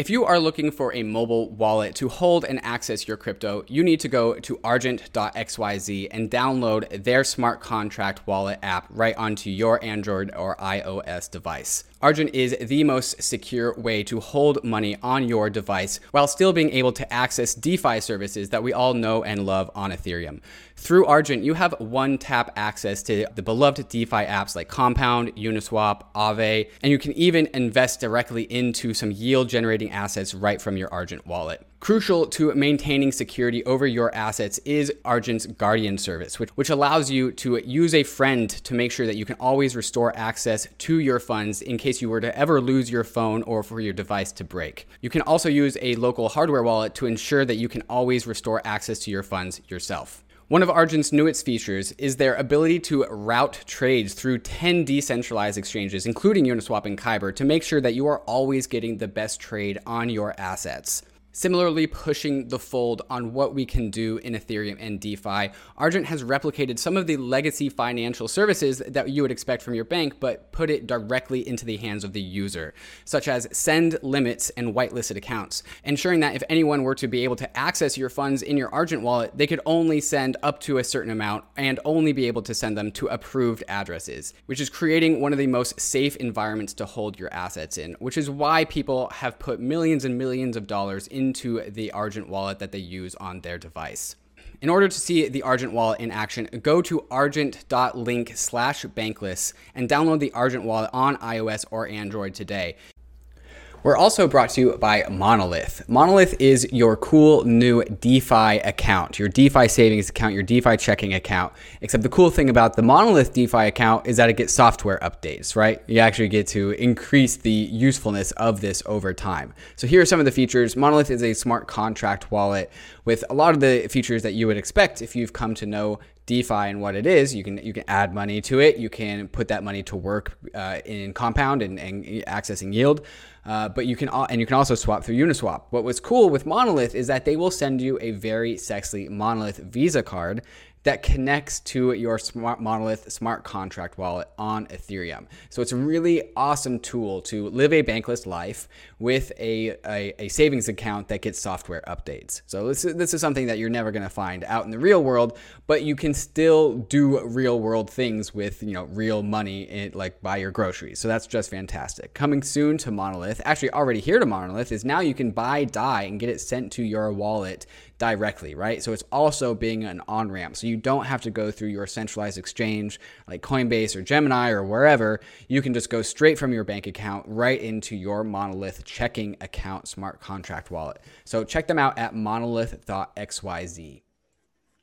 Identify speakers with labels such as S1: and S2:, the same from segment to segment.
S1: If you are looking for a mobile wallet to hold and access your crypto, you need to go to argent.xyz and download their smart contract wallet app right onto your Android or iOS device. Argent is the most secure way to hold money on your device while still being able to access DeFi services that we all know and love on Ethereum. Through Argent, you have one tap access to the beloved DeFi apps like Compound, Uniswap, Aave, and you can even invest directly into some yield generating assets right from your Argent wallet. Crucial to maintaining security over your assets is Argent's Guardian service, which, which allows you to use a friend to make sure that you can always restore access to your funds in case you were to ever lose your phone or for your device to break. You can also use a local hardware wallet to ensure that you can always restore access to your funds yourself. One of Argent's newest features is their ability to route trades through 10 decentralized exchanges, including Uniswap and Kyber, to make sure that you are always getting the best trade on your assets. Similarly, pushing the fold on what we can do in Ethereum and DeFi, Argent has replicated some of the legacy financial services that you would expect from your bank, but put it directly into the hands of the user, such as send limits and whitelisted accounts, ensuring that if anyone were to be able to access your funds in your Argent wallet, they could only send up to a certain amount and only be able to send them to approved addresses, which is creating one of the most safe environments to hold your assets in, which is why people have put millions and millions of dollars in into the Argent wallet that they use on their device. In order to see the Argent wallet in action, go to argent.link slash bankless and download the Argent wallet on iOS or Android today. We're also brought to you by Monolith. Monolith is your cool new DeFi account, your DeFi savings account, your DeFi checking account. Except the cool thing about the Monolith DeFi account is that it gets software updates, right? You actually get to increase the usefulness of this over time. So here are some of the features. Monolith is a smart contract wallet with a lot of the features that you would expect if you've come to know DeFi and what it is. You can you can add money to it. You can put that money to work uh, in Compound and, and accessing yield. Uh, but you can and you can also swap through Uniswap. What was cool with Monolith is that they will send you a very sexy Monolith Visa card that connects to your smart monolith smart contract wallet on Ethereum. So it's a really awesome tool to live a bankless life with a, a, a savings account that gets software updates. So this is, this is something that you're never going to find out in the real world, but you can still do real world things with, you know, real money in, like buy your groceries. So that's just fantastic. Coming soon to Monolith, actually already here to Monolith is now you can buy DAI and get it sent to your wallet directly, right? So it's also being an on ramp. So you don't have to go through your centralized exchange like Coinbase or Gemini or wherever. You can just go straight from your bank account right into your Monolith checking account smart contract wallet. So check them out at monolith.xyz.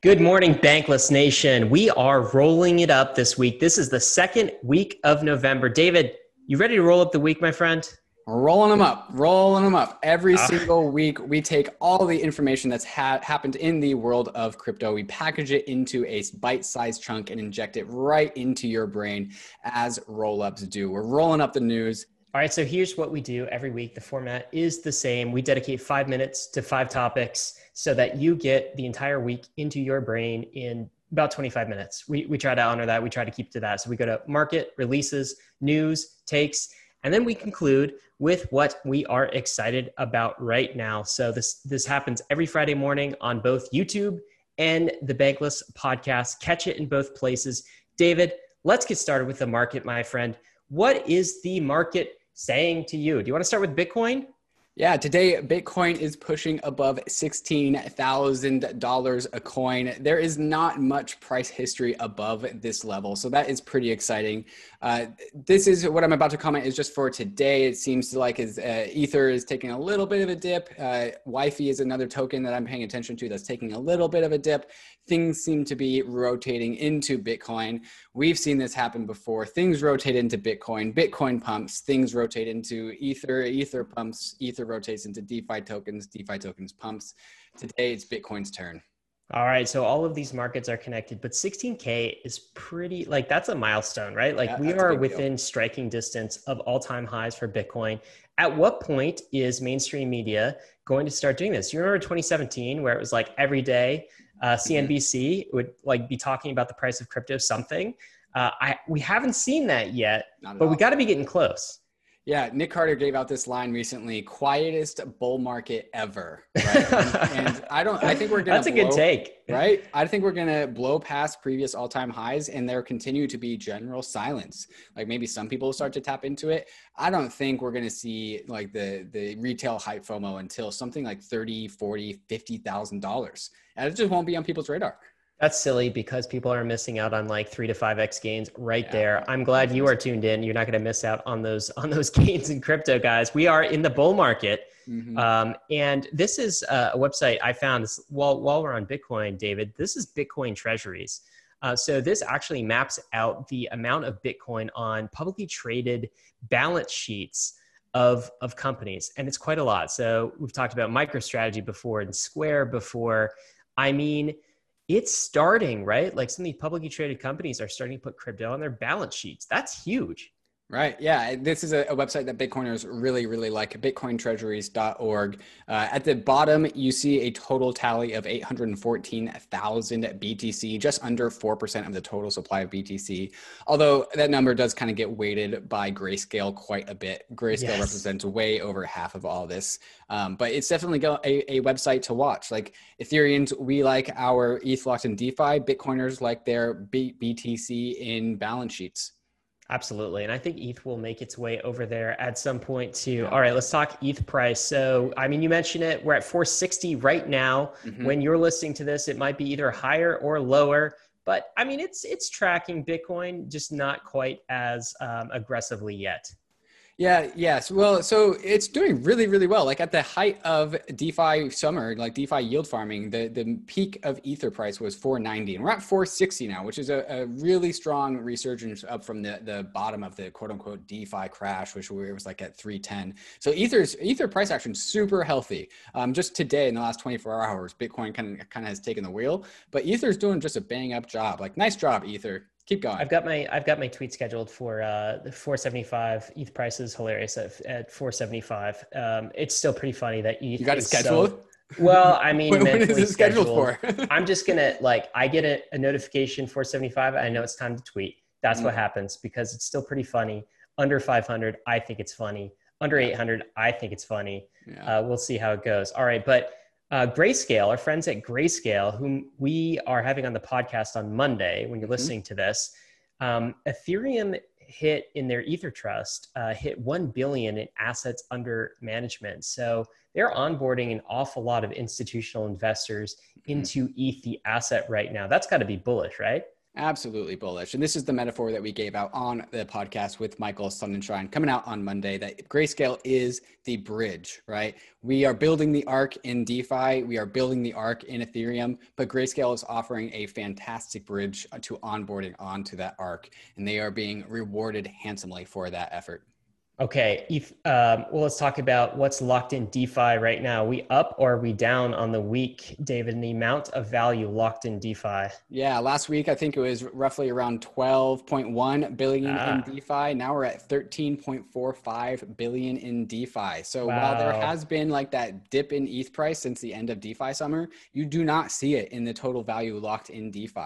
S2: Good morning, Bankless Nation. We are rolling it up this week. This is the second week of November. David, you ready to roll up the week, my friend?
S1: Rolling them up, rolling them up. Every uh. single week, we take all the information that's ha- happened in the world of crypto, we package it into a bite sized chunk and inject it right into your brain as roll ups do. We're rolling up the news.
S2: All right, so here's what we do every week. The format is the same. We dedicate five minutes to five topics so that you get the entire week into your brain in about 25 minutes. We, we try to honor that. We try to keep to that. So we go to market, releases, news, takes, and then we conclude with what we are excited about right now. So this this happens every Friday morning on both YouTube and the Bankless podcast. Catch it in both places. David, let's get started with the market, my friend. What is the market saying to you? Do you want to start with Bitcoin?
S1: Yeah, today Bitcoin is pushing above $16,000 a coin. There is not much price history above this level, so that is pretty exciting. Uh, this is what I'm about to comment is just for today. It seems like as uh, Ether is taking a little bit of a dip. Uh, is another token that I'm paying attention to that's taking a little bit of a dip. Things seem to be rotating into Bitcoin. We've seen this happen before. Things rotate into Bitcoin. Bitcoin pumps. Things rotate into Ether. Ether pumps. Ether rotates into DeFi tokens. DeFi tokens pumps. Today it's Bitcoin's turn.
S2: All right. So all of these markets are connected, but 16K is pretty, like, that's a milestone, right? Like, yeah, we are within deal. striking distance of all time highs for Bitcoin. At what point is mainstream media going to start doing this? You remember 2017, where it was like every day, uh, CNBC mm-hmm. would like be talking about the price of crypto something. Uh, I we haven't seen that yet, but all. we got to be getting close.
S1: Yeah, Nick Carter gave out this line recently: "Quietest bull market ever." Right? and, and, I don't. I think we're gonna.
S2: That's a good take,
S1: right? I think we're gonna blow past previous all-time highs, and there continue to be general silence. Like maybe some people start to tap into it. I don't think we're gonna see like the the retail hype FOMO until something like 30, 40, 50,000 dollars, and it just won't be on people's radar.
S2: That's silly because people are missing out on like three to five x gains right yeah. there. I'm glad you are tuned in. You're not going to miss out on those on those gains in crypto, guys. We are in the bull market, mm-hmm. um, and this is a website I found. While while we're on Bitcoin, David, this is Bitcoin Treasuries. Uh, so this actually maps out the amount of Bitcoin on publicly traded balance sheets of of companies, and it's quite a lot. So we've talked about MicroStrategy before and Square before. I mean it's starting, right? Like some of these publicly traded companies are starting to put crypto on their balance sheets. That's huge.
S1: Right. Yeah. This is a, a, website that Bitcoiners really, really like bitcointreasuries.org. Uh, at the bottom, you see a total tally of 814,000 BTC, just under 4% of the total supply of BTC. Although that number does kind of get weighted by Grayscale quite a bit. Grayscale yes. represents way over half of all this. Um, but it's definitely a, a website to watch. Like Ethereans, we like our ETH locked in DeFi. Bitcoiners like their B- BTC in balance sheets.
S2: Absolutely. And I think ETH will make its way over there at some point too. All right, let's talk ETH price. So, I mean, you mentioned it. We're at 460 right now. Mm-hmm. When you're listening to this, it might be either higher or lower. But I mean, it's it's tracking Bitcoin, just not quite as um, aggressively yet.
S1: Yeah, yes. Well, so it's doing really, really well. Like at the height of DeFi summer, like DeFi yield farming, the, the peak of Ether price was 490. And we're at 460 now, which is a, a really strong resurgence up from the, the bottom of the quote unquote DeFi crash, which was like at 310. So Ether's Ether price action super healthy. Um, just today in the last 24 hours, Bitcoin kind of kind of has taken the wheel, but Ether's doing just a bang up job. Like nice job, Ether keep going.
S2: I've got my I've got my tweet scheduled for uh, the 475. ETH price is hilarious at, at 475. Um, it's still pretty funny that ETH.
S1: You got it scheduled.
S2: So, well, I mean,
S1: when is it scheduled, scheduled
S2: for? I'm just gonna like I get a, a, notification 475. I know it's time to tweet. That's mm. what happens because it's still pretty funny. Under 500, I think it's funny. Under 800, I think it's funny. Yeah. Uh, we'll see how it goes. All right, but uh, Grayscale, our friends at Grayscale, whom we are having on the podcast on Monday when you're mm-hmm. listening to this, um, Ethereum hit in their Ether Trust uh, hit one billion in assets under management. So they're onboarding an awful lot of institutional investors mm-hmm. into ETH, the asset right now. That's got to be bullish, right?
S1: Absolutely bullish. And this is the metaphor that we gave out on the podcast with Michael Sonnenshein coming out on Monday that grayscale is the bridge, right? We are building the ark in DeFi, we are building the ark in Ethereum, but grayscale is offering a fantastic bridge to onboarding onto that ark. And they are being rewarded handsomely for that effort.
S2: Okay, if, um, well, let's talk about what's locked in DeFi right now. We up or are we down on the week, David? And the amount of value locked in DeFi.
S1: Yeah, last week I think it was roughly around 12.1 billion ah. in DeFi. Now we're at 13.45 billion in DeFi. So wow. while there has been like that dip in ETH price since the end of DeFi summer, you do not see it in the total value locked in DeFi.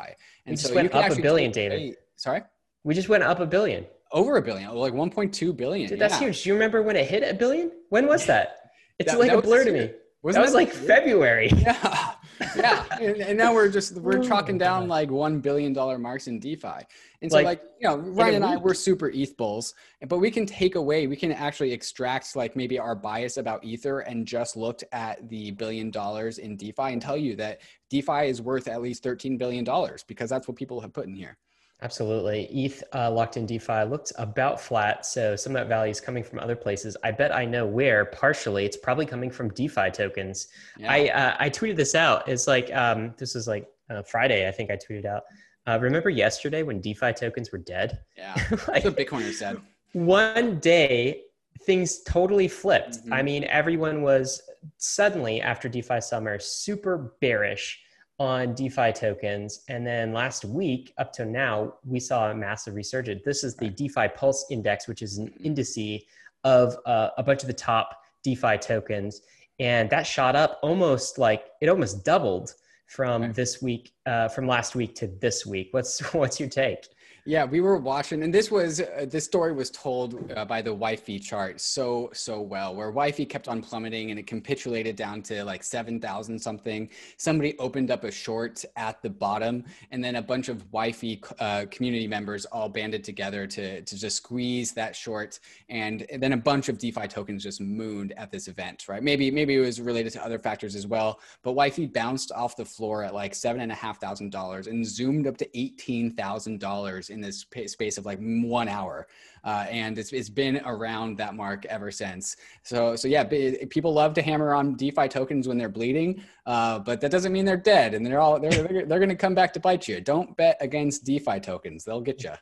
S2: And we just so went up a billion, David.
S1: Sorry,
S2: we just went up a billion
S1: over a billion, like 1.2 billion.
S2: Dude, that's yeah. huge. Do you remember when it hit a billion? When was that? It's that, like that a blur to me. Wasn't that was like February.
S1: Yeah, yeah. and, and, now we're just we're oh chalking down like one billion dollar marks in DeFi, and so like, like you know Ryan and I we're super ETH bulls, but we can take away we can actually extract like maybe our bias about Ether and just looked at the billion dollars in DeFi and tell you that DeFi is worth at least thirteen billion dollars because that's what people have put in here.
S2: Absolutely. ETH uh, locked in DeFi looked about flat. So some of that value is coming from other places. I bet I know where partially it's probably coming from DeFi tokens. Yeah. I, uh, I tweeted this out. It's like, um, this was like uh, Friday, I think I tweeted out. Uh, remember yesterday when DeFi tokens were dead?
S1: Yeah. like, That's what Bitcoiner said.
S2: One day, things totally flipped. Mm-hmm. I mean, everyone was suddenly after DeFi summer super bearish on DeFi tokens. And then last week up to now, we saw a massive resurgence. This is the DeFi Pulse Index, which is an indice of uh, a bunch of the top DeFi tokens. And that shot up almost like it almost doubled from this week, uh, from last week to this week. What's what's your take?
S1: Yeah, we were watching, and this was uh, this story was told uh, by the YFI chart so so well, where YFI kept on plummeting and it capitulated down to like seven thousand something. Somebody opened up a short at the bottom, and then a bunch of YFI uh, community members all banded together to to just squeeze that short, and, then a bunch of DeFi tokens just mooned at this event, right? Maybe maybe it was related to other factors as well, but YFI bounced off the floor at like seven and a half thousand dollars and zoomed up to eighteen thousand dollars in this space of like one hour. Uh, and it's, it's been around that mark ever since. So, so yeah, people love to hammer on DeFi tokens when they're bleeding, uh, but that doesn't mean they're dead and they're all, they're, they're, they're going to come back to bite you. Don't bet against DeFi tokens. They'll get you.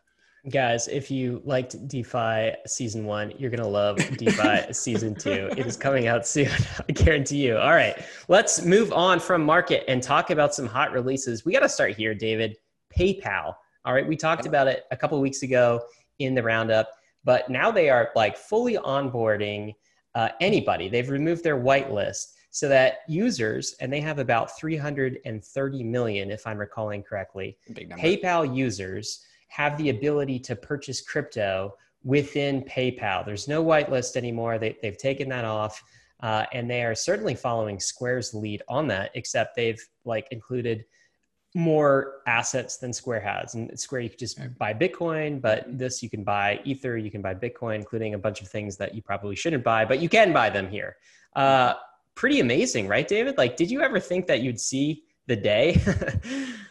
S2: Guys, if you liked DeFi season one, you're going to love DeFi season two. It is coming out soon. I guarantee you. All right, let's move on from market and talk about some hot releases. We got to start here, David. PayPal. All right, we talked about it a couple weeks ago in the roundup, but now they are like fully onboarding uh, anybody. They've removed their whitelist so that users, and they have about 330 million, if I'm recalling correctly, PayPal users have the ability to purchase crypto within PayPal. There's no whitelist anymore. They, they've taken that off. Uh, and they are certainly following Square's lead on that, except they've like included more assets than Square has. And Square, you could just buy Bitcoin, but this you can buy Ether, you can buy Bitcoin, including a bunch of things that you probably shouldn't buy, but you can buy them here. Uh, pretty amazing, right, David? Like, did you ever think that you'd see the day?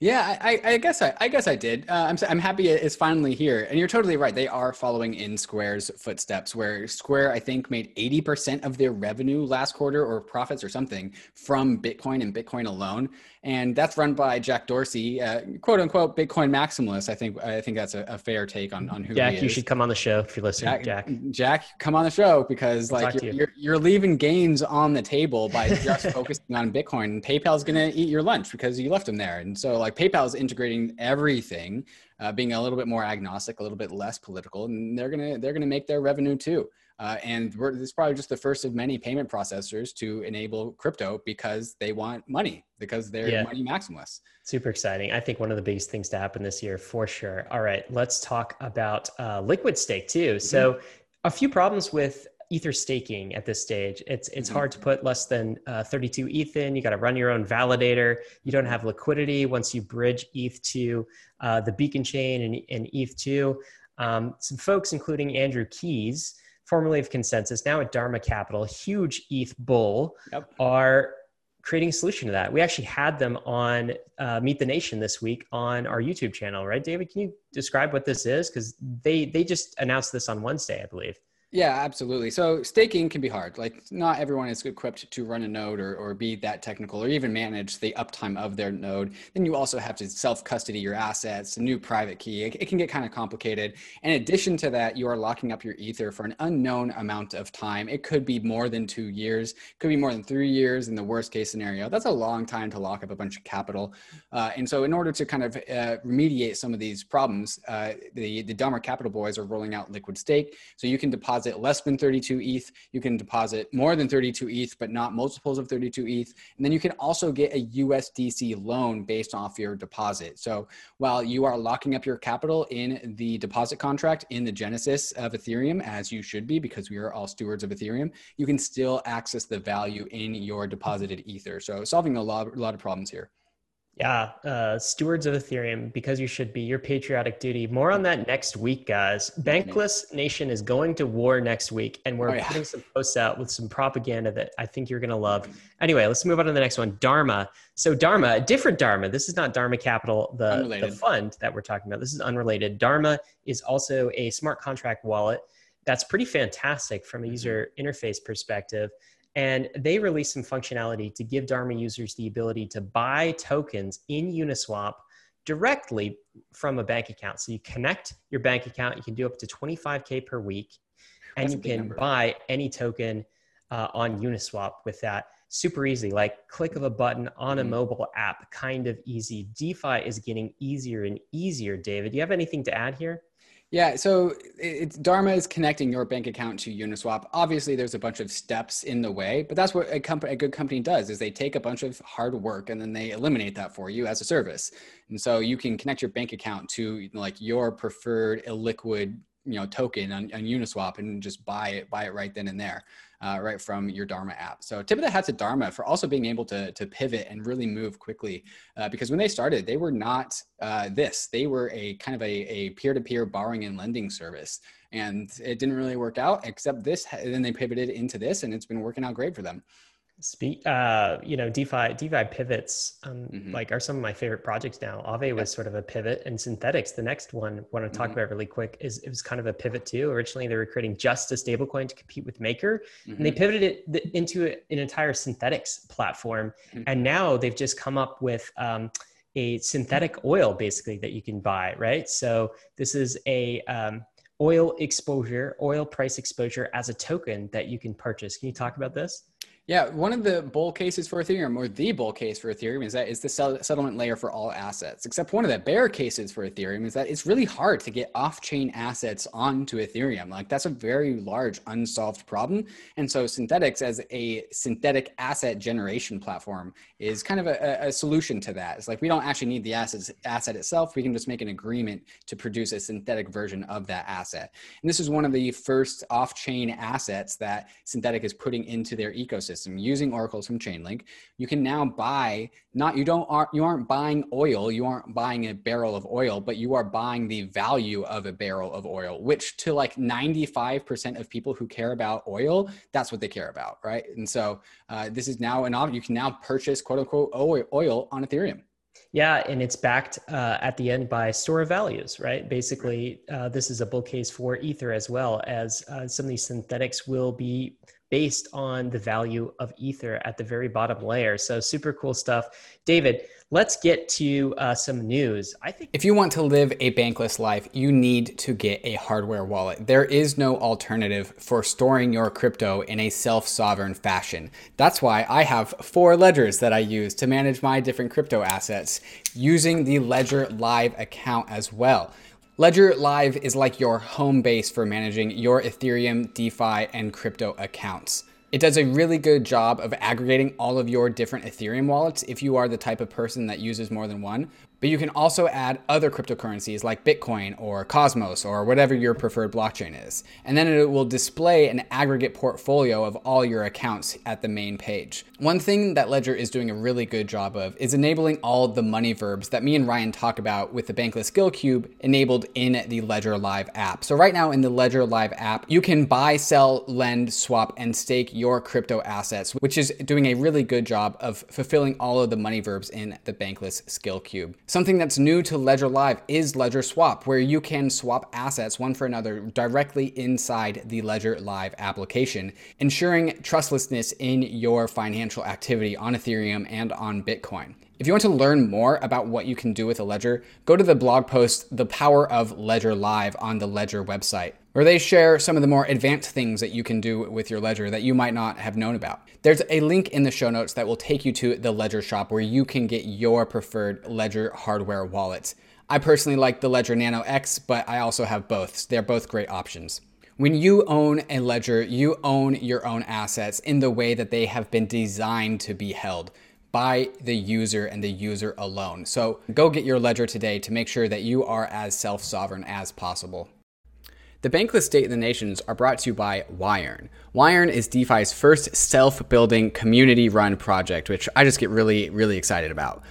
S1: Yeah, I, I, guess I, I guess I did. Uh, I'm, I'm happy it's finally here. And you're totally right. They are following in Square's footsteps, where Square, I think, made 80% of their revenue last quarter or profits or something from Bitcoin and Bitcoin alone and that's run by Jack Dorsey, uh, quote unquote Bitcoin maximalist. I think I think that's a, a fair take on on who.
S2: Jack, you should come on the show if you're listening. Jack,
S1: Jack, Jack come on the show because like you're, you. you're, you're leaving gains on the table by just focusing on Bitcoin. PayPal's gonna eat your lunch because you left them there, and so like PayPal is integrating everything, uh, being a little bit more agnostic, a little bit less political, and they're gonna they're gonna make their revenue too. Uh, and this is probably just the first of many payment processors to enable crypto because they want money, because they're yeah. money maximalists.
S2: Super exciting. I think one of the biggest things to happen this year for sure. All right, let's talk about uh, LiquidStake too. Mm-hmm. So, a few problems with ether staking at this stage it's it's mm-hmm. hard to put less than uh, 32 eth in you got to run your own validator you don't have liquidity once you bridge eth to uh, the beacon chain and, and eth2 um, some folks including Andrew Keys formerly of ConsenSys now at Dharma Capital, huge ETH bull, yep. are creating a solution to that. We actually had them on uh, Meet the Nation this week on our YouTube channel, right, David? Can you describe what this is? Because they they just announced this on Wednesday, I believe.
S1: Yeah, absolutely. So staking can be hard. Like not everyone is equipped to run a node or, or be that technical or even manage the uptime of their node. Then you also have to self custody your assets, a new private key. It, it, can get kind of complicated. In addition to that, you are locking up your ether for an unknown amount of time. It could be more than two years, could be more than three years in the worst case scenario. That's a long time to lock up a bunch of capital. Uh, and so in order to kind of uh, remediate some of these problems, uh, the, the Dharma Capital boys are rolling out LiquidStake. So you can deposit deposit less than 32 ETH. You can deposit more than 32 ETH, but not multiples of 32 ETH. And then you can also get a USDC loan based off your deposit. So while you are locking up your capital in the deposit contract in the genesis of Ethereum, as you should be, because we are all stewards of Ethereum, you can still access the value in your deposited Ether. So solving a lot, a lot of problems here.
S2: Yeah, uh, stewards of Ethereum, because you should be your patriotic duty. More on that next week, guys. Bankless Nation is going to war next week, and we're oh, yeah. putting some posts out with some propaganda that I think you're going to love. Anyway, let's move on to the next one. Dharma. So Dharma, a different Dharma. This is not Dharma Capital, the, the fund that we're talking about. This is unrelated. Dharma is also a smart contract wallet. That's pretty fantastic from a mm-hmm. user interface perspective. And they released some functionality to give Dharma users the ability to buy tokens in Uniswap directly from a bank account. So you connect your bank account, you can do up to 25K per week, and That's you can number. buy any token uh, on Uniswap with that. Super easy, like click of a button on a mm-hmm. mobile app, kind of easy. DeFi is getting easier and easier, David. Do you have anything to add here?
S1: Yeah, so it's Dharma is connecting your bank account to Uniswap. Obviously, there's a bunch of steps in the way, but that's what a company, a good company does is they take a bunch of hard work and then they eliminate that for you as a service. And so you can connect your bank account to like your preferred illiquid you know token on, on Uniswap and just buy it buy it right then and there, uh, right from your Dharma app. So tip of the hat to Dharma for also being able to to pivot and really move quickly uh, because when they started they were not uh, this they were a kind of a, a peer-to-peer borrowing and lending service and it didn't really work out except this and then they pivoted into this and it's been working out great for them.
S2: Speak, uh, you know, DeFi, DeFi pivots, um, mm-hmm. like are some of my favorite projects now. Aave was sort of a pivot, and Synthetix. the next one, I want to talk mm-hmm. about really quick, is it was kind of a pivot too. Originally, they were creating just a stablecoin to compete with Maker, mm-hmm. and they mm-hmm. pivoted it into an entire synthetics platform, mm-hmm. and now they've just come up with um, a synthetic oil, basically that you can buy. Right, so this is a um, oil exposure, oil price exposure as a token that you can purchase. Can you talk about this?
S1: Yeah, one of the bull cases for Ethereum, or the bull case for Ethereum, is that it's the settlement layer for all assets. Except one of the bear cases for Ethereum is that it's really hard to get off-chain assets onto Ethereum. Like that's a very large unsolved problem. And so Synthetix, as a synthetic asset generation platform, is kind of a, a solution to that. It's like we don't actually need the assets, asset itself. We can just make an agreement to produce a synthetic version of that asset. And this is one of the first off-chain assets that Synthetix is putting into their ecosystem system using oracles from chainlink you can now buy not you don't aren't you aren't buying oil you aren't buying a barrel of oil but you are buying the value of a barrel of oil which to like 95% of people who care about oil that's what they care about right? And so uh, this is now an option you can now purchase quote unquote oil on ethereum.
S2: Yeah, and it's backed uh, at the end by store of values, right? Basically, uh, this is a bull case for Ether as well, as uh, some of these synthetics will be based on the value of Ether at the very bottom layer. So super cool stuff. David, let's get to uh, some news.
S1: I think if you want to live a bankless life, you need to get a hardware wallet. There is no alternative for storing your crypto in a self-sovereign fashion. That's why I have four ledgers that I use to manage my different crypto assets using the Ledger Live account as well. Ledger Live is like your home base for managing your Ethereum, DeFi, and crypto accounts. It does a really good job of aggregating all of your different Ethereum wallets if you are the type of person that uses more than one, but you can also add other cryptocurrencies like Bitcoin or Cosmos or whatever your preferred blockchain is. And then it will display an aggregate portfolio of all your accounts at the main page. One thing that Ledger is doing a really good job of is enabling all the money verbs that me and Ryan talk about with the Bankless Skill Cube enabled in the Ledger Live app. So right now in the Ledger Live app, you can buy, sell, lend, swap, and stake your crypto assets, which is doing a really good job of fulfilling all of the money verbs in the Bankless Skill Cube. Something that's new to Ledger Live is Ledger Swap, where you can swap assets one for another directly inside the Ledger Live application, ensuring trustlessness in your financial activity on Ethereum and on Bitcoin. If you want to learn more about what you can do with a ledger, go to the blog post, The Power of Ledger Live on the Ledger website, where they share some of the more advanced things that you can do with your ledger that you might not have known about. There's a link in the show notes that will take you to the Ledger shop where you can get your preferred Ledger hardware wallet. I personally like the Ledger Nano X, but I also have both. They're both great options. When you own a ledger, you own your own assets in the way that they have been designed to be held by the user and the user alone. So go get your ledger today to make sure that you are as self sovereign as possible. The Bankless State of the Nations are brought to you by Yearn. Yearn is DeFi's first self building community run project, which I just get really, really excited about.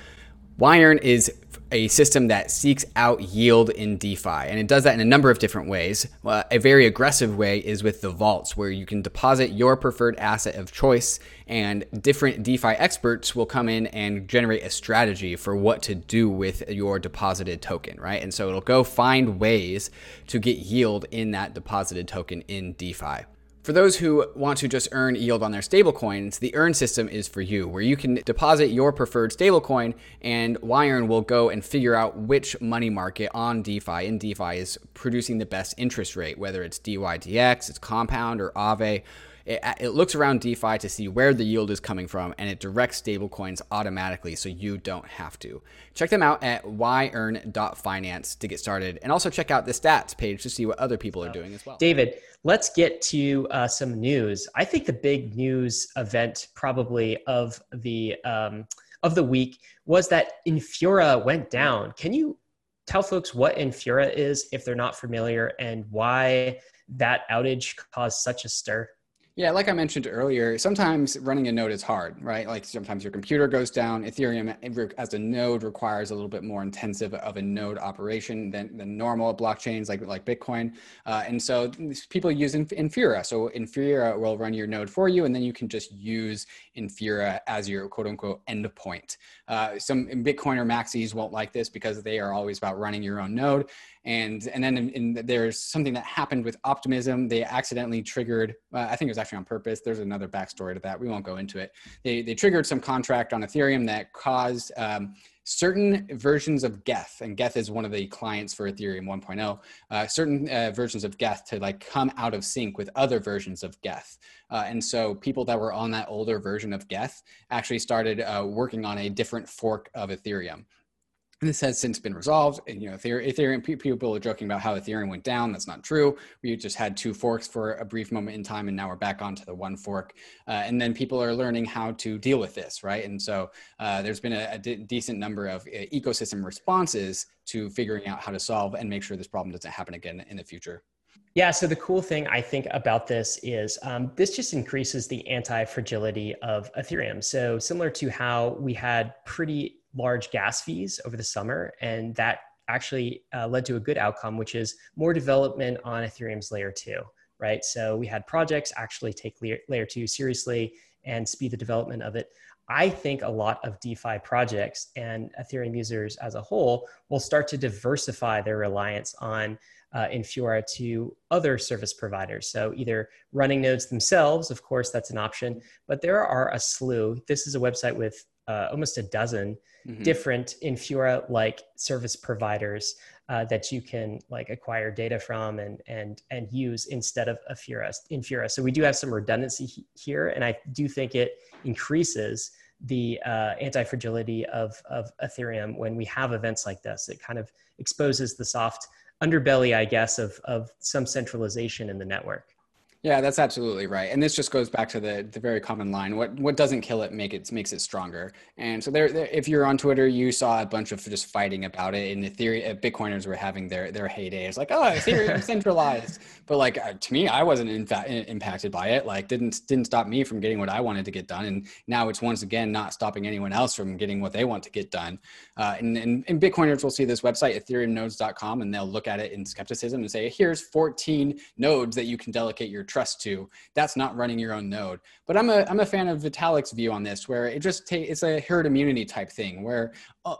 S1: Yearn is a system that seeks out yield in DeFi, and it does that in a number of different ways. Uh, a very aggressive way is with the vaults, where you can deposit your preferred asset of choice, and different DeFi experts will come in and generate a strategy for what to do with your deposited token, right? And so it'll go find ways to get yield in that deposited token in DeFi. For those who want to just earn yield on their stablecoins, the Earn system is for you, where you can deposit your preferred stablecoin and Yearn will go and figure out which money market on DeFi in DeFi is producing the best interest rate, whether it's DYDX, it's Compound, or Aave it, it looks around DeFi to see where the yield is coming from and it directs stablecoins automatically so you don't have to. Check them out at yearn.finance to get started and also check out the stats page to see what other people are doing as well.
S2: David, let's get to uh, some news. I think the big news event probably of the um, of the week was that Infura went down. Can you tell folks what Infura is if they're not familiar and why that outage caused such a stir?
S1: Yeah, like I mentioned earlier, sometimes running a node is hard, right? Like sometimes your computer goes down. Ethereum as a node requires a little bit more intensive of a node operation than, than normal blockchains like, like Bitcoin. Uh, and so people use Infura. So Infura will run your node for you, and then you can just use Infura as your quote unquote endpoint. Uh, some Bitcoiner maxis won't like this because they are always about running your own node and and then in, there's something that happened with optimism. They accidentally triggered uh, i think it was actually on purpose. There's another backstory to that. We won't go into it. They, they triggered some contract on ethereum that caused um, certain versions of geth and geth is one of the clients for ethereum 1.0 uh, certain uh, versions of geth to like come out of sync with other versions of geth. Uh, and so people that were on that older version of geth actually started uh, working on a different fork of ethereum this has since been resolved. And, you know, Ethereum, people are joking about how Ethereum went down. That's not true. We just had two forks for a brief moment in time, and now we're back onto the one fork. Uh, and then people are learning how to deal with this, right? And so uh, there's been a, a de- decent number of uh, ecosystem responses to figuring out how to solve and make sure this problem doesn't happen again in the future.
S2: Yeah, so the cool thing I think about this is um, this just increases the anti fragility of Ethereum. So, similar to how we had pretty large gas fees over the summer, and that actually uh, led to a good outcome, which is more development on Ethereum's layer two, right? So we had projects actually take layer, layer two seriously and speed the development of it. I think a lot of DeFi projects and Ethereum users as a whole will start to diversify their reliance on uh, Infura to other service providers. So either running nodes themselves, of course, that's an option, but there are a slew. This is a website with uh, almost a dozen mm-hmm. different Infura like service providers uh, that you can like acquire data from and and and use instead of Infura. Infura. So we do have some redundancy here, and I do think it increases the uh, anti fragility of of Ethereum when we have events like this. It kind of exposes the soft underbelly, I guess, of of some centralization in the network.
S1: Yeah, that's absolutely right. And this just goes back to the, the very common line. What what doesn't kill it make it makes it stronger. And so there, there if you're on Twitter, you saw a bunch of just fighting about it. And the theory uh, Bitcoiners were having their their heyday. It's like, oh, Ethereum centralized. But like uh, to me, I wasn't in fact impacted by it. Like didn't didn't stop me from getting what I wanted to get done. And now it's once again not stopping anyone else from getting what they want to get done. Uh, and, and, and Bitcoiners will see this website, ethereumnodes.com, and they'll look at it in skepticism and say, here's 14 nodes that you can delegate your trust to. That's not running your own node. But I'm a I'm a fan of Vitalik's view on this, where it just ta- it's a herd immunity type thing, where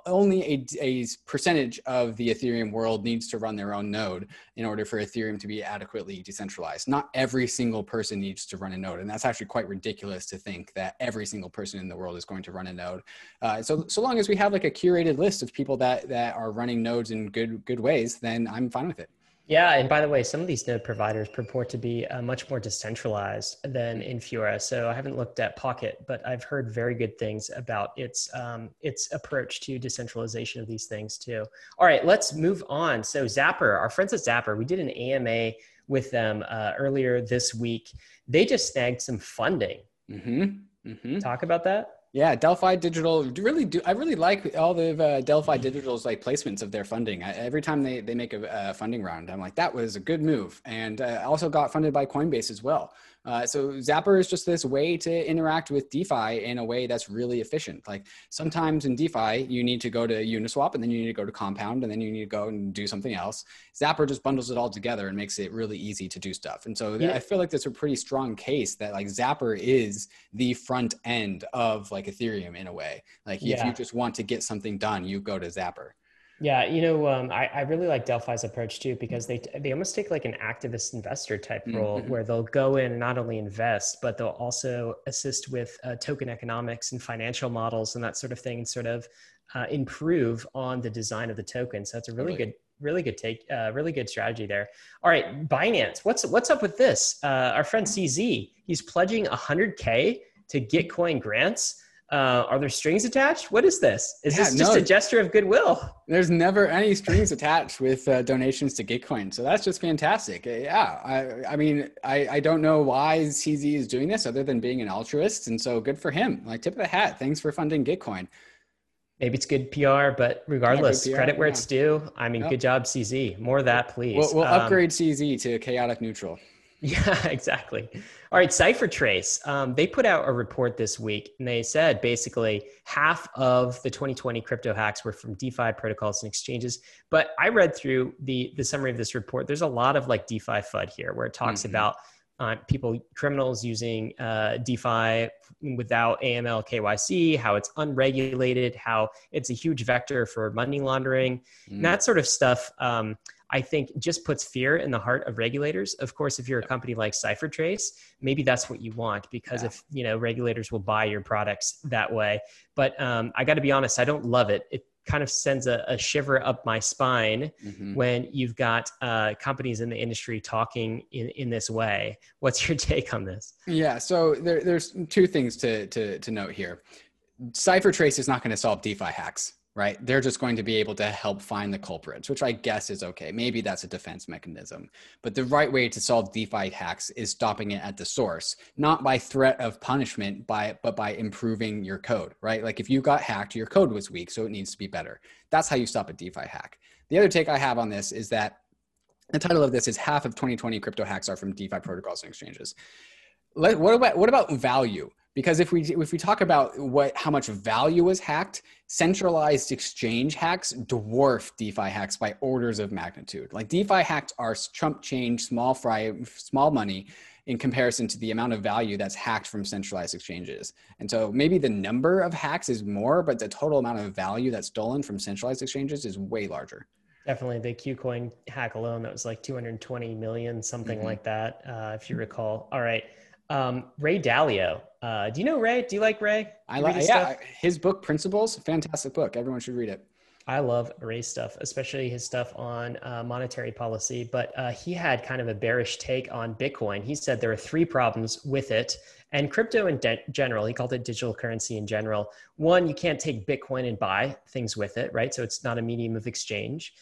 S1: only a, a percentage of the Ethereum world needs to run their own node in order for Ethereum to be adequately decentralized. Not every single person needs to run a node, and that's actually quite ridiculous to think that every single person in the world is going to run a node. Uh, so so long as we have like a curated list of people that that are running nodes in good good ways, then I'm fine with it.
S2: Yeah, and by the way, some of these node providers purport to be uh, much more decentralized than Infura. So I haven't looked at Pocket, but I've heard very good things about its um, its approach to decentralization of these things too. All right, let's move on. So Zapper, our friends at Zapper, we did an AMA with them uh, earlier this week. They just snagged some funding. Mm-hmm. Mm-hmm. Talk about that.
S1: Yeah, Delphi Digital really do. I really like all the uh, Delphi Digital's like placements of their funding. I, every time they they make a, a, funding round, I'm like, that was a good move, and uh, also got funded by Coinbase as well. Uh, so Zapper is just this way to interact with DeFi in a way that's really efficient. Like sometimes in DeFi, you need to go to Uniswap and then you need to go to Compound and then you need to go and do something else. Zapper just bundles it all together and makes it really easy to do stuff. And so yeah. I feel like that's a pretty strong case that like Zapper is the front end of like Ethereum in a way. Like if yeah. you just want to get something done, you go to Zapper.
S2: Yeah, you know, um, I, I really like Delphi's approach too because they they almost take like an activist investor type role mm-hmm. where they'll go in and not only invest but they'll also assist with uh, token economics and financial models and that sort of thing and sort of uh, improve on the design of the token. So it's a really good really good take, uh, really good strategy there. All right, Binance. What's what's up with this? Uh, our friend CZ, he's pledging 100k to Gitcoin grants. Uh, are there strings attached? What is this? Is yeah, this just no, a gesture of goodwill?
S1: There's never any strings attached with uh, donations to Gitcoin, so that's just fantastic. Uh, yeah, I, I mean, I, I don't know why CZ is doing this other than being an altruist, and so good for him. Like tip of the hat, thanks for funding Gitcoin.
S2: Maybe it's good PR, but regardless, yeah, PR, credit where yeah. it's due. I mean, yep. good job, CZ. More of that, please.
S1: We'll, we'll um, upgrade CZ to chaotic neutral.
S2: Yeah, exactly. All right, CipherTrace. Um, they put out a report this week, and they said basically half of the 2020 crypto hacks were from DeFi protocols and exchanges. But I read through the the summary of this report. There's a lot of like DeFi FUD here, where it talks mm-hmm. about uh, people, criminals using uh, DeFi without AML KYC, how it's unregulated, how it's a huge vector for money laundering, mm. that sort of stuff. Um, I think just puts fear in the heart of regulators. Of course, if you're a company like CipherTrace, maybe that's what you want because yeah. if you know regulators will buy your products that way. But um, I got to be honest, I don't love it. It kind of sends a, a shiver up my spine mm-hmm. when you've got uh, companies in the industry talking in, in this way. What's your take on this?
S1: Yeah, so there, there's two things to, to, to note here. CipherTrace is not going to solve DeFi hacks right? They're just going to be able to help find the culprits, which I guess is okay. Maybe that's a defense mechanism. But the right way to solve DeFi hacks is stopping it at the source, not by threat of punishment, by but by improving your code, right? Like if you got hacked, your code was weak, so it needs to be better. That's how you stop a DeFi hack. The other take I have on this is that the title of this is half of 2020 crypto hacks are from DeFi protocols and exchanges. What about what about value? Because if we if we talk about what how much value was hacked centralized exchange hacks dwarf defi hacks by orders of magnitude like defi hacks are chump change small fry small money in comparison to the amount of value that's hacked from centralized exchanges and so maybe the number of hacks is more but the total amount of value that's stolen from centralized exchanges is way larger
S2: Definitely the KuCoin hack alone, that was like 220 million, something mm-hmm. like that, uh, if you recall. All right. Um, Ray Dalio. Uh, do you know Ray? Do you like Ray?
S1: I like, yeah, stuff? his book Principles, fantastic book. Everyone should read it.
S2: I love Ray's stuff, especially his stuff on uh, monetary policy. But uh, he had kind of a bearish take on Bitcoin. He said there are three problems with it and crypto in de- general. He called it digital currency in general. One, you can't take Bitcoin and buy things with it, right? So it's not a medium of exchange.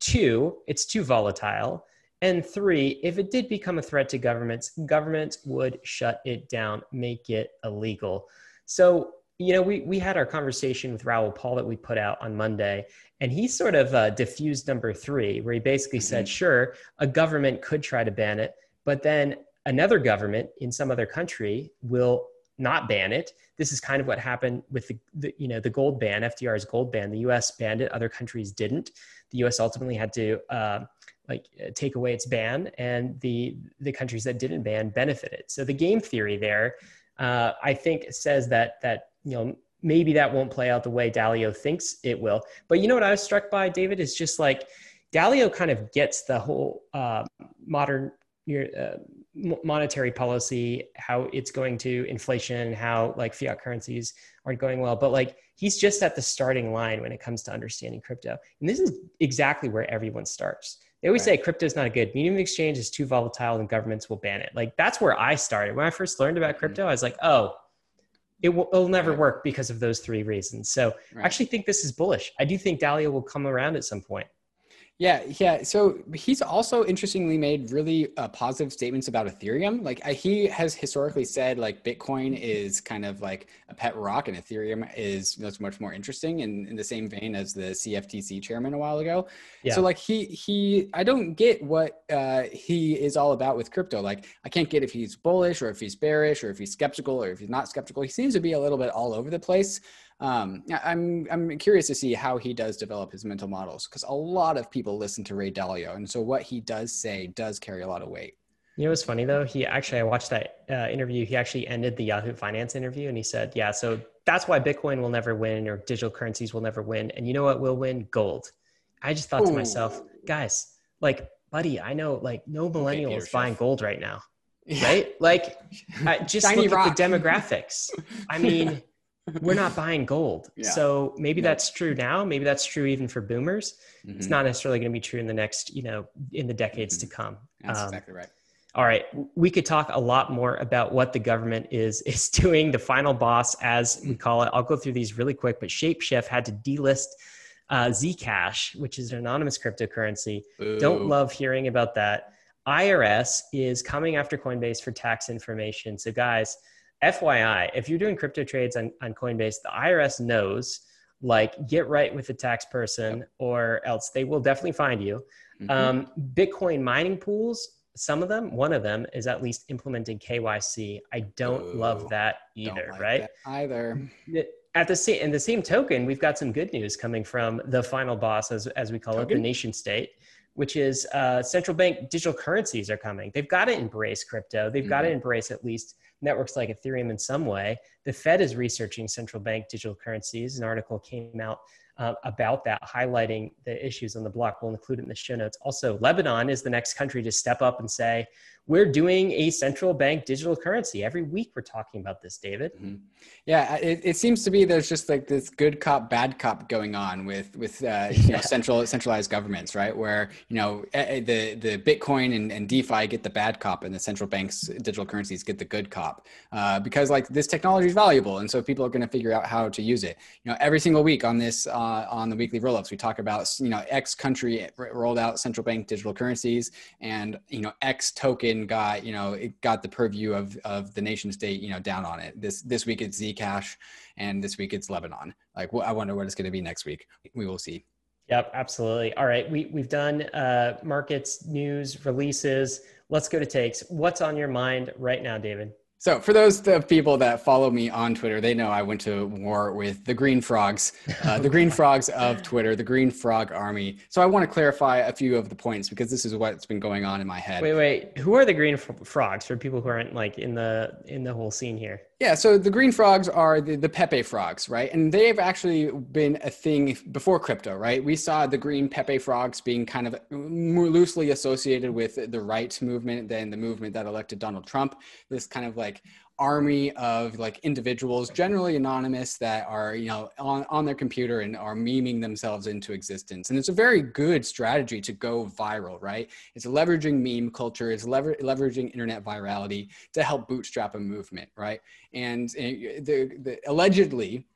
S2: Two, it's too volatile. And three, if it did become a threat to governments, governments would shut it down, make it illegal. So, you know, we, we had our conversation with Raoul Paul that we put out on Monday, and he sort of uh, diffused number three, where he basically mm-hmm. said, sure, a government could try to ban it, but then another government in some other country will not ban it. This is kind of what happened with the, the, you know the gold ban, FDR's gold ban. The U.S. banned it, other countries didn't. The U.S. ultimately had to uh, like uh, take away its ban and the the countries that didn't ban benefited. So the game theory there uh, i think says that that you know maybe that won't play out the way dalio thinks it will. But you know what i was struck by david? Is just like dalio kind of gets the whole uh, modern uh, monetary policy how it's going to inflation how like fiat currencies aren't going well. But like he's just at the starting line when it comes to understanding crypto. And this is exactly where everyone starts they always right. say crypto is not a good. Medium of exchange is too volatile and governments will ban it. Like that's where I started. When I first learned about mm-hmm. crypto, I was like, oh, it will it'll never right. work because of those three reasons. So right. I actually think this is bullish. I do think Dalio will come around at some point.
S1: Yeah, yeah. So he's also interestingly made really uh, positive statements about Ethereum. Like uh, he has historically said, like Bitcoin is kind of like a pet rock, and Ethereum is much more interesting. In, in the same vein as the CFTC chairman a while ago. Yeah. So like he he, I don't get what uh, he is all about with crypto. Like I can't get if he's bullish or if he's bearish or if he's skeptical or if he's not skeptical. He seems to be a little bit all over the place um, I'm I'm curious to see how he does develop his mental models because a lot of people listen to Ray Dalio, and so what he does say does carry a lot of weight.
S2: You know what's funny though? He actually, I watched that uh, interview. He actually ended the Yahoo Finance interview, and he said, "Yeah, so that's why Bitcoin will never win, or digital currencies will never win. And you know what will win? Gold." I just thought Ooh. to myself, guys, like, buddy, I know like no millennial is buying gold right now, right? Like, just look rock. at the demographics. I mean. we're not buying gold. Yeah. So maybe yeah. that's true now. Maybe that's true even for boomers. Mm-hmm. It's not necessarily going to be true in the next, you know, in the decades mm-hmm. to come.
S1: That's um, exactly right.
S2: All right, we could talk a lot more about what the government is is doing. The final boss, as we call it. I'll go through these really quick. But Shapeshift had to delist uh, Zcash, which is an anonymous cryptocurrency. Ooh. Don't love hearing about that. IRS is coming after Coinbase for tax information. So, guys, FYI, if you're doing crypto trades on, on Coinbase, the IRS knows like get right with the tax person yep. or else they will definitely find you. Mm-hmm. Um, Bitcoin mining pools, some of them, one of them is at least implementing KYC. I don't Ooh, love that either, like right? That
S1: either.
S2: At the same in the same token, we've got some good news coming from the final boss, as as we call token? it, the nation state which is uh, central bank digital currencies are coming. They've got to embrace crypto. They've mm-hmm. got to embrace at least networks like Ethereum in some way. The Fed is researching central bank digital currencies. An article came out uh, about that, highlighting the issues on the block. We'll include it in the show notes. Also, Lebanon is the next country to step up and say, we're doing a central bank digital currency. Every week we're talking about this, David. Mm-hmm.
S1: Yeah, it, it, seems to be there's just like this good cop, bad cop going on with with uh, you know, central centralized governments, right? Where you know the the Bitcoin and, and DeFi get the bad cop, and the central banks digital currencies get the good cop, uh, because like this technology is valuable, and so people are going to figure out how to use it. You know, every single week on this uh, on the weekly rollups, we talk about you know X country rolled out central bank digital currencies, and you know X token got you know it got the purview of of the nation state you know down on it. This this week it's Zcash, and this week it's Lebanon. Like I wonder what it's going to be next week. We will see.
S2: Yep, absolutely. All right, we we've done uh, markets, news, releases. Let's go to takes. What's on your mind right now, David?
S1: So, for those people that follow me on Twitter, they know I went to war with the Green Frogs, uh, the Green Frogs of Twitter, the Green Frog Army. So, I want to clarify a few of the points because this is what's been going on in my head.
S2: Wait, wait. Who are the Green Frogs for people who aren't like in the in the whole scene here?
S1: Yeah, so the green frogs are the, the Pepe frogs, right? And they've actually been a thing before crypto, right? We saw the green Pepe frogs being kind of more loosely associated with the right movement than the movement that elected Donald Trump. This kind of like army of like individuals, generally anonymous, that are you know on, on their computer and are memeing themselves into existence. And it's a very good strategy to go viral, right? It's leveraging meme culture, it's lever- leveraging internet virality to help bootstrap a movement, right? And, and eh, the, the allegedly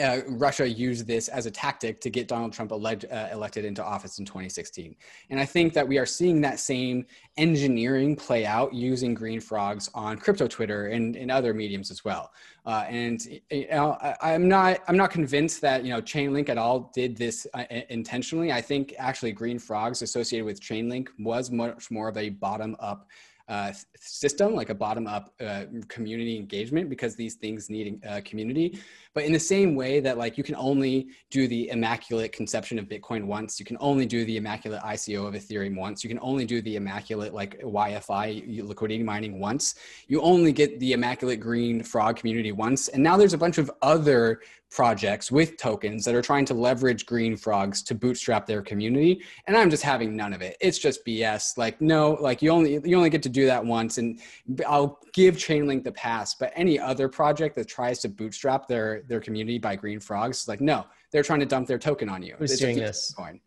S1: uh, Russia used this as a tactic to get Donald Trump elect, uh, elected into office in 2016. And I think that we are seeing that same engineering play out using green frogs on crypto Twitter and, and other mediums as well. Uh, and you know, I, am not I'm not convinced that you know Chainlink at all did this uh, intentionally. I think actually green frogs associated with Chainlink was much more of a bottom up uh, system, like a bottom up uh, community engagement, because these things need uh, community. But in the same way that like you can only do the immaculate conception of Bitcoin once, you can only do the immaculate ICO of Ethereum once, you can only do the immaculate like YFI liquidity mining once, you only get the immaculate green frog community once. And now there's a bunch of other projects with tokens that are trying to leverage green frogs to bootstrap their community and i'm just having none of it it's just bs like no like you only you only get to do that once and i'll give chainlink the pass but any other project that tries to bootstrap their their community by green frogs like no they're trying to dump their token on you
S2: who's it's doing this coin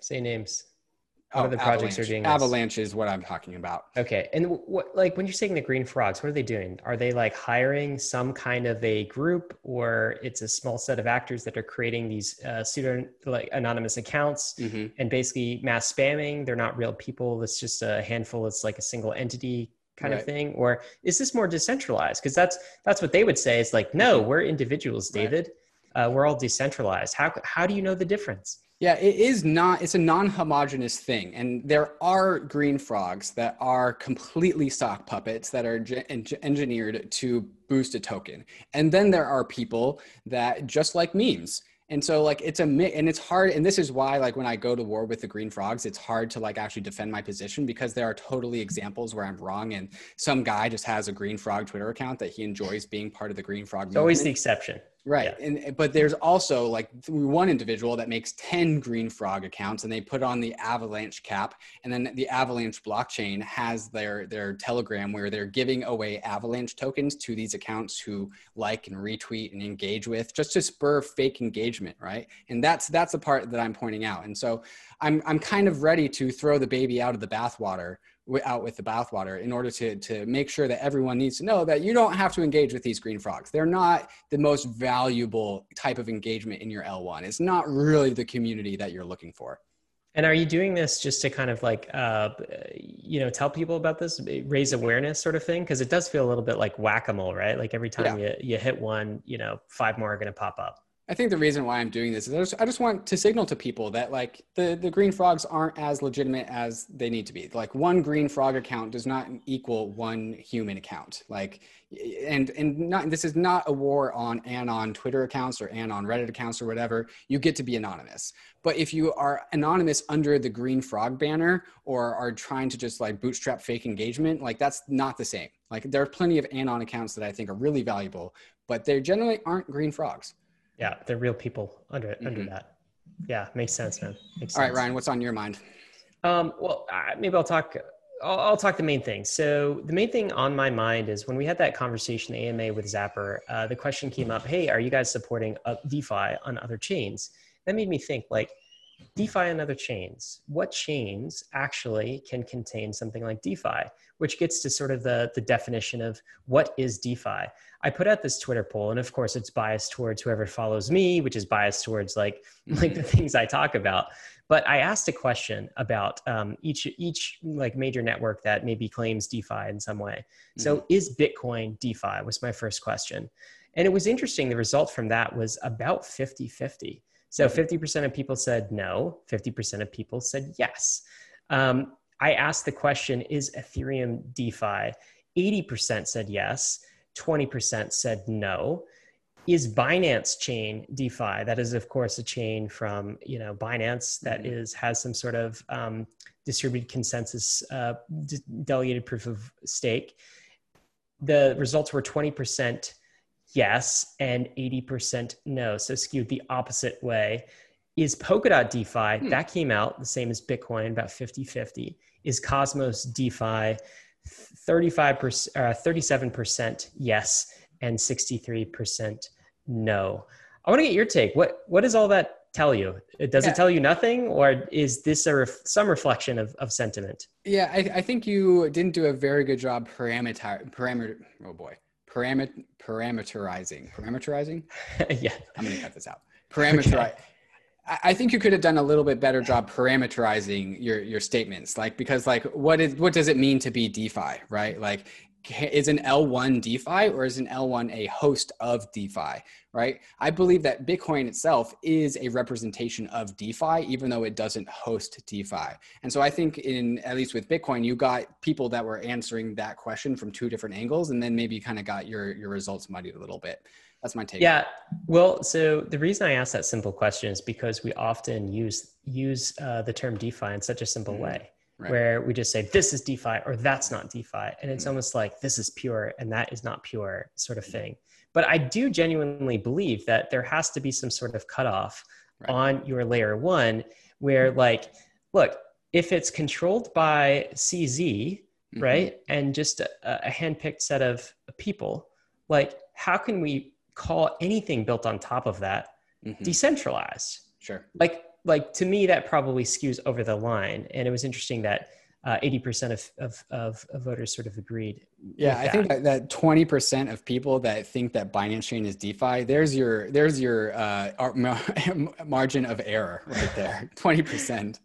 S2: say names
S1: what oh, the projects are doing? This? Avalanche is what I'm talking about.
S2: Okay, and what like when you're saying the green frogs, what are they doing? Are they like hiring some kind of a group, or it's a small set of actors that are creating these uh, pseudo like anonymous accounts mm-hmm. and basically mass spamming? They're not real people. It's just a handful. It's like a single entity kind right. of thing, or is this more decentralized? Because that's that's what they would say. It's like no, mm-hmm. we're individuals, David. Right. Uh, we're all decentralized. How how do you know the difference?
S1: Yeah, it is not, it's a non homogenous thing. And there are green frogs that are completely sock puppets that are engineered to boost a token. And then there are people that just like memes. And so like it's a and it's hard and this is why like when I go to war with the green frogs it's hard to like actually defend my position because there are totally examples where I'm wrong and some guy just has a green frog Twitter account that he enjoys being part of the green frog.
S2: It's always the exception.
S1: Right. Yeah. And but there's also like one individual that makes 10 green frog accounts and they put on the avalanche cap and then the avalanche blockchain has their their telegram where they're giving away avalanche tokens to these accounts who like and retweet and engage with just to spur fake engagement, right? And that's that's the part that I'm pointing out. And so I'm I'm kind of ready to throw the baby out of the bathwater out with the bathwater in order to, to make sure that everyone needs to know that you don't have to engage with these green frogs. They're not the most valuable type of engagement in your L1. It's not really the community that you're looking for.
S2: And are you doing this just to kind of like, uh, you know, tell people about this, raise awareness sort of thing? Because it does feel a little bit like whack-a-mole, right? Like every time yeah. you, you hit one, you know, five more are going to pop up.
S1: I think the reason why I'm doing this is I just, I just, want to signal to people that like the, the green frogs aren't as legitimate as they need to be. Like one green frog account does not equal one human account. Like, and and not this is not a war on anon Twitter accounts or anon Reddit accounts or whatever. You get to be anonymous. But if you are anonymous under the green frog banner or are trying to just like bootstrap fake engagement, like that's not the same. Like there are plenty of anon accounts that I think are really valuable, but they generally aren't green frogs.
S2: Yeah, they're real people under mm-hmm. under that. Yeah, makes sense, man. Makes sense.
S1: All right, Ryan, what's on your mind?
S2: Um, well, uh, maybe I'll talk. I'll, I'll, talk the main thing. So the main thing on my mind is when we had that conversation AMA with Zapper, uh, the question came up, "Hey, are you guys supporting uh, DeFi on other chains?" That made me think, like, DeFi and other chains. What chains actually can contain something like DeFi? Which gets to sort of the, the definition of what is DeFi. I put out this Twitter poll, and of course, it's biased towards whoever follows me, which is biased towards like like the things I talk about. But I asked a question about um, each each like major network that maybe claims DeFi in some way. So, mm-hmm. is Bitcoin DeFi? Was my first question, and it was interesting. The result from that was about 50 50 so 50% of people said no, 50% of people said yes. Um, I asked the question Is Ethereum DeFi? 80% said yes, 20% said no. Is Binance chain DeFi? That is, of course, a chain from you know Binance that mm-hmm. is has some sort of um, distributed consensus uh, d- delegated proof of stake. The results were 20% yes and 80% no. So skewed the opposite way. Is Polkadot DeFi, hmm. that came out the same as Bitcoin, about 50 50. Is Cosmos DeFi 35%, uh, 37% yes and 63% no? I want to get your take. What, what does all that tell you? Does yeah. it tell you nothing, or is this a ref- some reflection of, of sentiment?
S1: Yeah, I, I, think you didn't do a very good job parameter parameter. Oh boy, Paramit- parameterizing. Parameterizing?
S2: yeah.
S1: I'm going to cut this out. Parameterize. Okay. I think you could have done a little bit better job parameterizing your your statements, like because like what is what does it mean to be DeFi, right? Like is an L1 DeFi or is an L1 a host of DeFi, right? I believe that Bitcoin itself is a representation of DeFi, even though it doesn't host DeFi. And so I think in, at least with Bitcoin, you got people that were answering that question from two different angles, and then maybe kind of got your, your results muddied a little bit. That's my take.
S2: Yeah. Well, so the reason I ask that simple question is because we often use, use uh, the term DeFi in such a simple mm-hmm. way right. where we just say this is DeFi or that's not DeFi. And it's mm-hmm. almost like this is pure and that is not pure sort of thing. But I do genuinely believe that there has to be some sort of cutoff right. on your layer one where, mm-hmm. like, look, if it's controlled by CZ, mm-hmm. right, and just a, a handpicked set of people, like, how can we call anything built on top of that mm-hmm. decentralized?
S1: Sure.
S2: Like, like to me that probably skews over the line and it was interesting that uh, 80% of, of, of, of, voters sort of agreed.
S1: Yeah, I think that, that 20% of people that think that Binance Chain is DeFi, there's your there's your uh, margin of error right there. 20%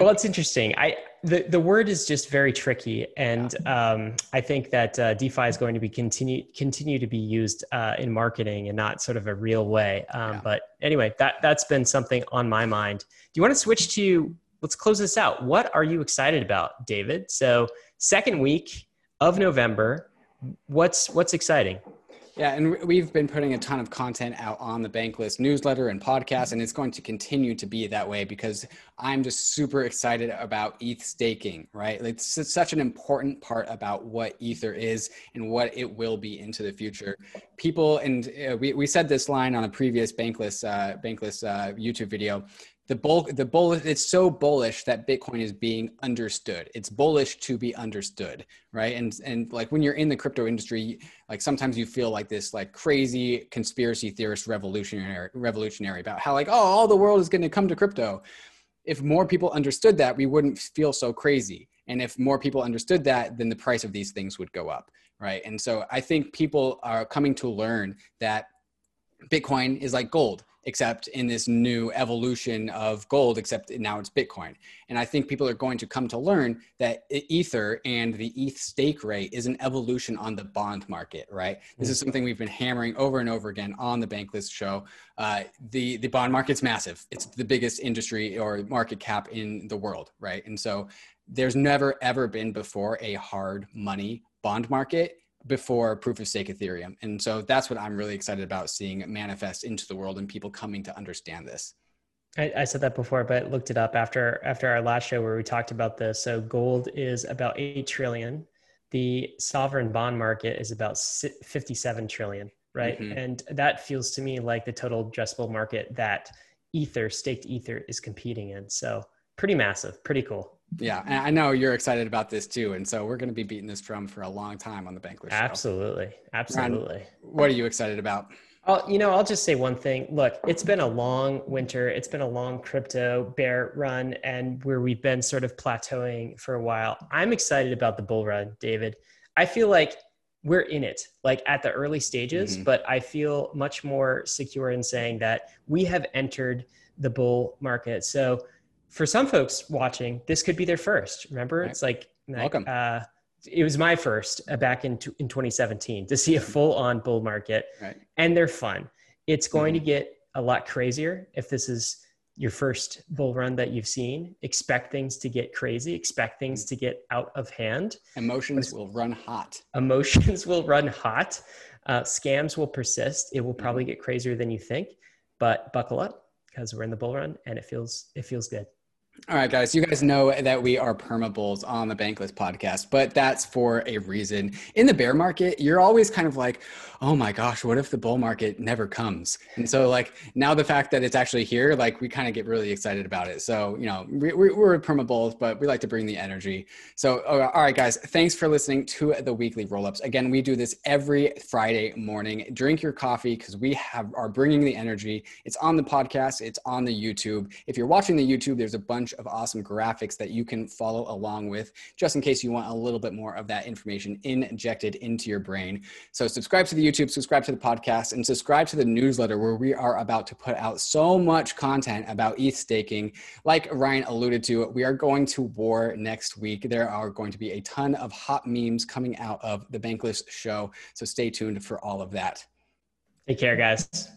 S2: well, it's interesting. I the, the word is just very tricky, and yeah. um, I think that uh, DeFi is going to be continue continue to be used uh, in marketing and not sort of a real way. Um, yeah. But anyway, that that's been something on my mind. Do you want to switch to? Let's close this out. What are you excited about, David? So second week of November. What's what's exciting?
S1: Yeah, and we've been putting a ton of content out on the Bankless newsletter and podcast, and it's going to continue to be that way because I'm just super excited about ETH staking, right? It's such an important part about what Ether is and what it will be into the future. People, and uh, we, we said this line on a previous Bankless, uh, Bankless uh, YouTube video the bull the bull it's so bullish that bitcoin is being understood. It's bullish to be understood right? And and like when you're in the crypto industry like sometimes you feel like this like crazy conspiracy theorist revolutionary revolutionary about how like oh all the world is going to come to crypto. If more people understood that we wouldn't feel so crazy. And if more people understood that then the price of these things would go up right? And so i think people are coming to learn that bitcoin is like gold except in this new evolution of gold, except now it's Bitcoin. And I think people are going to come to learn that Ether and the ETH stake rate is an evolution on the bond market, right? This is mm. something we've been hammering over and over again on the Bankless show. Uh, the, the bond market's massive. It's the biggest industry or market cap in the world, right? And so there's never ever been before a hard money bond market before proof of stake Ethereum. And so that's what I'm really excited about seeing manifest into the world and people coming to understand this.
S2: I, I, said that before, but looked it up after after our last show where we talked about this. So gold is about eight trillion. The sovereign bond market is about 57 trillion, right? Mm-hmm. And that feels to me like the total addressable market that Ether, staked Ether, is competing in. So pretty massive, pretty cool.
S1: Yeah, and I know you're excited about this too, and so we're going to be beating this drum for a long time on the Bankless show.
S2: Absolutely, absolutely. Ryan,
S1: what are you excited about?
S2: I'll, you know, I'll just say one thing. Look, it's been a long winter. It's been a long crypto bear run, and where we've been sort of plateauing for a while. I'm excited about the bull run, David. I feel like we're in it, like at the early stages, mm-hmm. but I feel much more secure in saying that we have entered the bull market. So for some folks watching, this could be their first. Remember, right. it's like, welcome. Uh, it was my first uh, back in in 2017 to see a full on bull market, right. and they're fun. It's going mm-hmm. to get a lot crazier if this is your first bull run that you've seen. Expect things to get crazy. Expect things mm-hmm. to get out of hand.
S1: Emotions will run hot.
S2: Emotions will run hot. Uh, scams will persist. It will probably mm-hmm. get crazier than you think, but buckle up because we're in the bull run and it feels it feels good.
S1: All right, guys, you guys know that we are permabulls on the Bankless podcast, but that's for a reason. In the bear market, you're always kind of like, oh my gosh, what if the bull market never comes? And so, like, now the fact that it's actually here, like, we kind of get really excited about it. So, you know, we, are permabulls, but we like to bring the energy. So, all right, guys, thanks for listening to the weekly roll ups. Again, we do this every Friday morning. Drink your coffee because we have are bringing the energy. It's on the podcast, it's on the YouTube. If you're watching the YouTube, there's a bunch of awesome graphics that you can follow along with, just in case you want a little bit more of that information injected into your brain. So subscribe to the YouTube, subscribe to the podcast, and subscribe to the newsletter where we are about to put out so much content about ETH staking. Like Ryan alluded to, we are going to war next week. There are going to be a ton of hot memes coming out of the Bankless show. So stay tuned for all of that.
S2: Take care, guys.